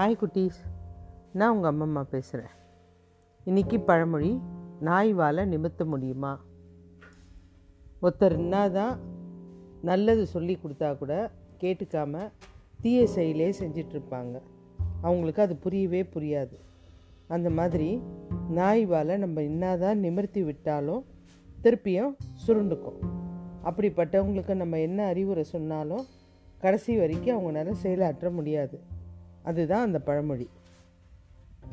Hi குட்டீஸ். நான் உங்கள் அம்மம்மா பேசுகிறேன் இன்றைக்கி பழமொழி நாய் வாழை நிமித்த முடியுமா? ஒருத்தர் தான் நல்லது சொல்லி கொடுத்தா கூட கேட்டுக்காம தீய செயலே செஞ்சிட்ருப்பாங்க. அவங்களுக்கு அது புரியவே புரியாது. அந்த மாதிரி நாய் வாழை நம்ம என்னதான் நிமிர்த்தி விட்டாலும் திருப்பியும் சுருண்டுக்கும். அப்படிப்பட்டவங்களுக்கு நம்ம என்ன அறிவுரை சொன்னாலும் கடைசி வரைக்கும் அவங்களால செயலாற்ற முடியாது. அதுதான் அந்த பழமொழி.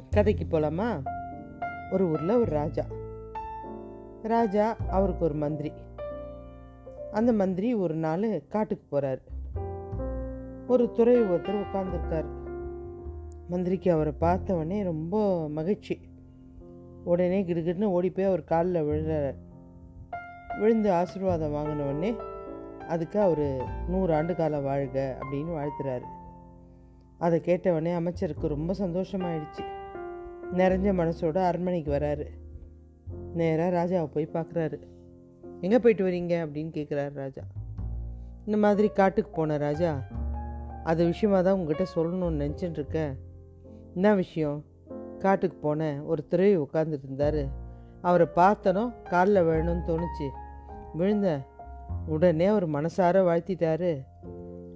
கதைக்கு போகலாமா ஒரு ஊரில் ஒரு ராஜா. ராஜா அவருக்கு ஒரு மந்திரி. அந்த மந்திரி ஒரு நாள் காட்டுக்கு போகிறாரு ஒரு துறை ஒருத்தர் உட்காந்துருக்கார் மந்திரிக்கு அவரை பார்த்தவொடனே ரொம்ப மகிழ்ச்சி. உடனே கிடுகிடுன்னு ஓடி போய் அவர் காலில் விழுறார். விழுந்து ஆசீர்வாதம் வாங்கினவுடனே அதுக்கு அவர் நூறு ஆண்டு காலம் வாழ்க அப்படின்னு வாழ்த்துறாரு. அதை கேட்டவொடனே அமைச்சருக்கு ரொம்ப சந்தோஷமாயிடுச்சு. நிறைஞ்ச மனசோட அரண்மனைக்கு வராரு. நேராக ராஜாவை போய் பார்க்குறாரு. எங்கே போயிட்டு வரீங்க? அப்படின்னு கேட்குறாரு ராஜா. இந்த மாதிரி காட்டுக்கு போன ராஜா. அது விஷயமாக தான் உங்ககிட்ட சொல்லணும்னு நினச்சிட்டு இருக்கேன் என்ன விஷயம்? காட்டுக்கு போனேன். ஒரு துறவி உட்காந்துட்டு இருந்தார் அவரை பார்த்தனோ காலில் விழணும்னு தோணுச்சு. விழுந்தேன். உடனே அவர் மனசார வாழ்த்திட்டாரு.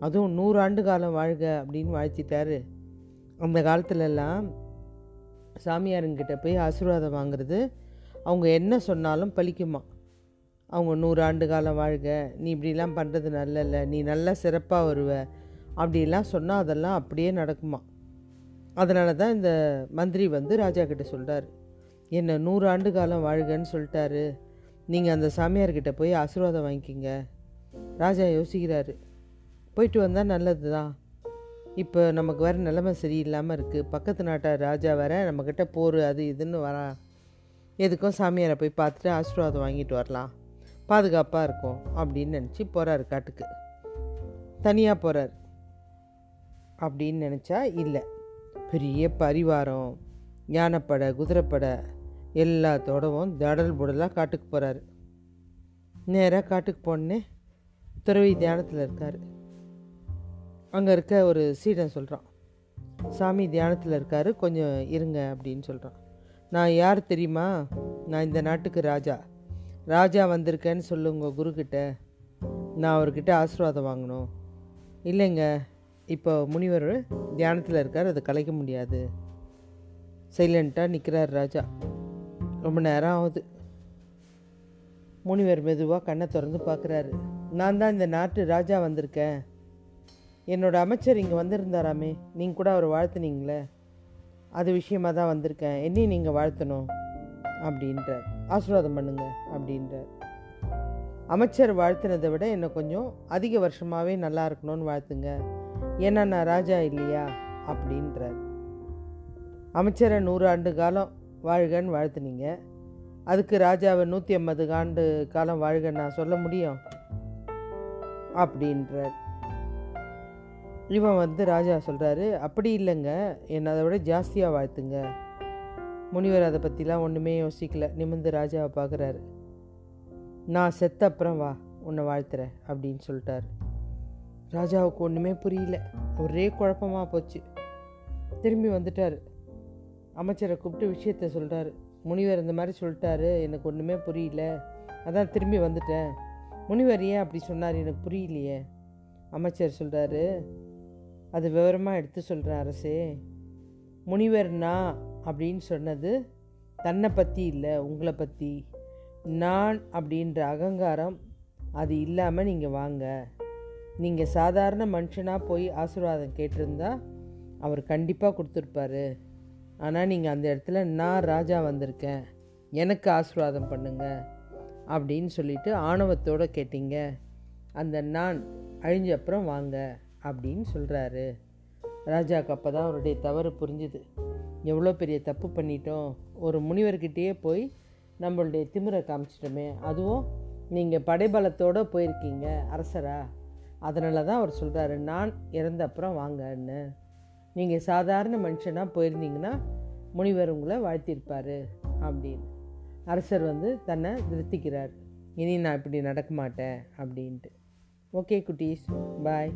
அதுவும் நூறு ஆண்டு காலம் வாழ்க அப்படின்னு வாழ்த்திட்டாரு. அந்த காலத்துலலாம் சாமியாருங்கிட்ட போய் ஆசீர்வாதம் வாங்குறது அவங்க என்ன சொன்னாலும் பலிக்குமா அவங்க நூறு ஆண்டு காலம் வாழ்க நீ இப்படிலாம் பண்ணுறது நல்லல நீ நல்லா சிறப்பாக வருவ அப்படிலாம் சொன்னால் அதெல்லாம் அப்படியே நடக்குமா? அதனால தான் இந்த மந்திரி வந்து ராஜா கிட்ட சொல்கிறார் என்ன நூறு ஆண்டு காலம் வாழ்கன்னு சொல்லிட்டாரு. நீங்கள் அந்த சாமியார்கிட்ட போய் ஆசீர்வாதம் வாங்கிக்கிங்க. ராஜா யோசிக்கிறாரு. போயிட்டு வந்தால் நல்லது தான் இப்போ நமக்கு வேறு நிலைமை சரியில்லாமல் இருக்குது பக்கத்து நாட்டார் ராஜா வேற நம்மக்கிட்ட போர் அது இதுன்னு வரா. எதுக்கும் சாமியாரை போய் பார்த்துட்டு ஆசீர்வாதம் வாங்கிட்டு வரலாம். பாதுகாப்பாக இருக்கும் அப்படின்னு நினச்சி போகிறாரு காட்டுக்கு. தனியாக போகிறார் அப்படின்னு நினச்சா இல்லை. பெரிய பரிவாரம். யானைப்படை குதிரைப்படை எல்லாத்தோடவும் தடல் புடலாக காட்டுக்கு போகிறாரு நேராக காட்டுக்கு போனே துறவி தியானத்தில் இருக்கார். அங்கே இருக்க ஒரு சீடன் சொல்கிறான் சாமி தியானத்தில் இருக்கார் கொஞ்சம் இருங்க அப்படின்னு சொல்கிறான் நான் யார் தெரியுமா? நான் இந்த நாட்டுக்கு ராஜா. ராஜா வந்திருக்கேன்னு சொல்லு உங்கள் குருக்கிட்ட நான் அவர்கிட்ட ஆசீர்வாதம் வாங்கணும். இல்லைங்க இப்போ முனிவர் தியானத்தில் இருக்கார் அதை கலைக்க முடியாது. சைலண்ட்டாக நிற்கிறார் ராஜா. ரொம்ப நேரம் ஆகுது. முனிவர் மெதுவாக கண்ணை திறந்து பார்க்குறாரு. நான் தான் இந்த நாட்டு ராஜா வந்திருக்கேன். என்னோடய அமைச்சர் இங்கே வந்திருந்தாராமே. நீங்கள் கூட அவர் வாழ்த்துனீங்களே. அது விஷயமாக தான் வந்திருக்கேன். என்னையும் நீங்கள் வாழ்த்தணும் அப்படின்றார். ஆசீர்வாதம் பண்ணுங்க அப்படின்றார். அமைச்சர் வாழ்த்தினதை விட என்னை கொஞ்சம் அதிக வருஷமாகவே நல்லா இருக்கணும்னு வாழ்த்துங்க. ஏன்னா நான் ராஜா இல்லையா? அப்படின்றார். அமைச்சரை நூறு ஆண்டு காலம் வாழ்கன்னு வாழ்த்துனீங்க. அதுக்கு ராஜாவை நூற்றி ஐம்பது ஆண்டு காலம் வாழ்க நான் சொல்ல முடியும்? அப்படின்றார். இவன் வந்து ராஜா சொல்கிறாரு அப்படி இல்லைங்க. என்னை அதை விட ஜாஸ்தியாக வாழ்த்துங்க. முனிவர் அதை பற்றிலாம் ஒன்றுமே யோசிக்கல. நிமிந்து ராஜாவை பார்க்குறாரு நான் செத்த அப்புறம் வா உன்னை வாழ்த்துறேன் அப்படின்னு சொல்லிட்டாரு. ராஜாவுக்கு ஒன்றுமே புரியல. ஒரே குழப்பமாக போச்சு. திரும்பி வந்துட்டார். அமைச்சரை கூப்பிட்டு விஷயத்த சொல்கிறாரு முனிவர் இந்த மாதிரி சொல்லிட்டாரு எனக்கு ஒன்றுமே புரியல. அதான் திரும்பி வந்துட்டேன். முனிவர் ஏன் அப்படி சொன்னார்? எனக்கு புரியலையே. அமைச்சர் சொல்கிறாரு அது விவரமாக எடுத்து சொல்கிறேன் அரசே. முனிவர் நான் அப்படின்னு சொன்னது தன்னை பற்றி இல்லை உங்களை பற்றி நான் அப்படின்ற அகங்காரம் அது இல்லாமல் நீங்கள் வாங்க. நீங்கள் சாதாரண மனுஷனாக போய் ஆசீர்வாதம் கேட்டிருந்தா அவர் கண்டிப்பாக கொடுத்துருப்பாரு. ஆனால் நீங்கள் அந்த இடத்துல நான் ராஜா வந்திருக்கேன் எனக்கு ஆசீர்வாதம் பண்ணுங்க அப்படின்னு சொல்லிட்டு ஆணவத்தோடு கேட்டீங்க. அந்த நான் அழிஞ்ச அப்புறம் வாங்க. அப்படின்னு சொல்கிறாரு ராஜாவுக்கு அப்போ தான் அவருடைய தவறு புரிஞ்சுது. எவ்வளோ பெரிய தப்பு பண்ணிட்டோம். ஒரு முனிவர்கிட்டயே போய் நம்மளுடைய திமிரை காமிச்சிட்டோமே. அதுவும் நீங்கள் படைபலத்தோடு போயிருக்கீங்க அரசரா? அதனால தான் அவர் சொல்கிறாரு நான் இறந்த அப்புறம் வாங்கன்னு. நீங்கள் சாதாரண மனுஷனாக போயிருந்தீங்கன்னா முனிவர் உங்களை வாழ்த்திருப்பார் அப்படின்னு. அரசர் வந்து தன்னை திருத்திக்கிறார். இனி நான் இப்படி நடக்க மாட்டேன் அப்படின்ட்டு. ஓகே குட்டீஸ் பாய்.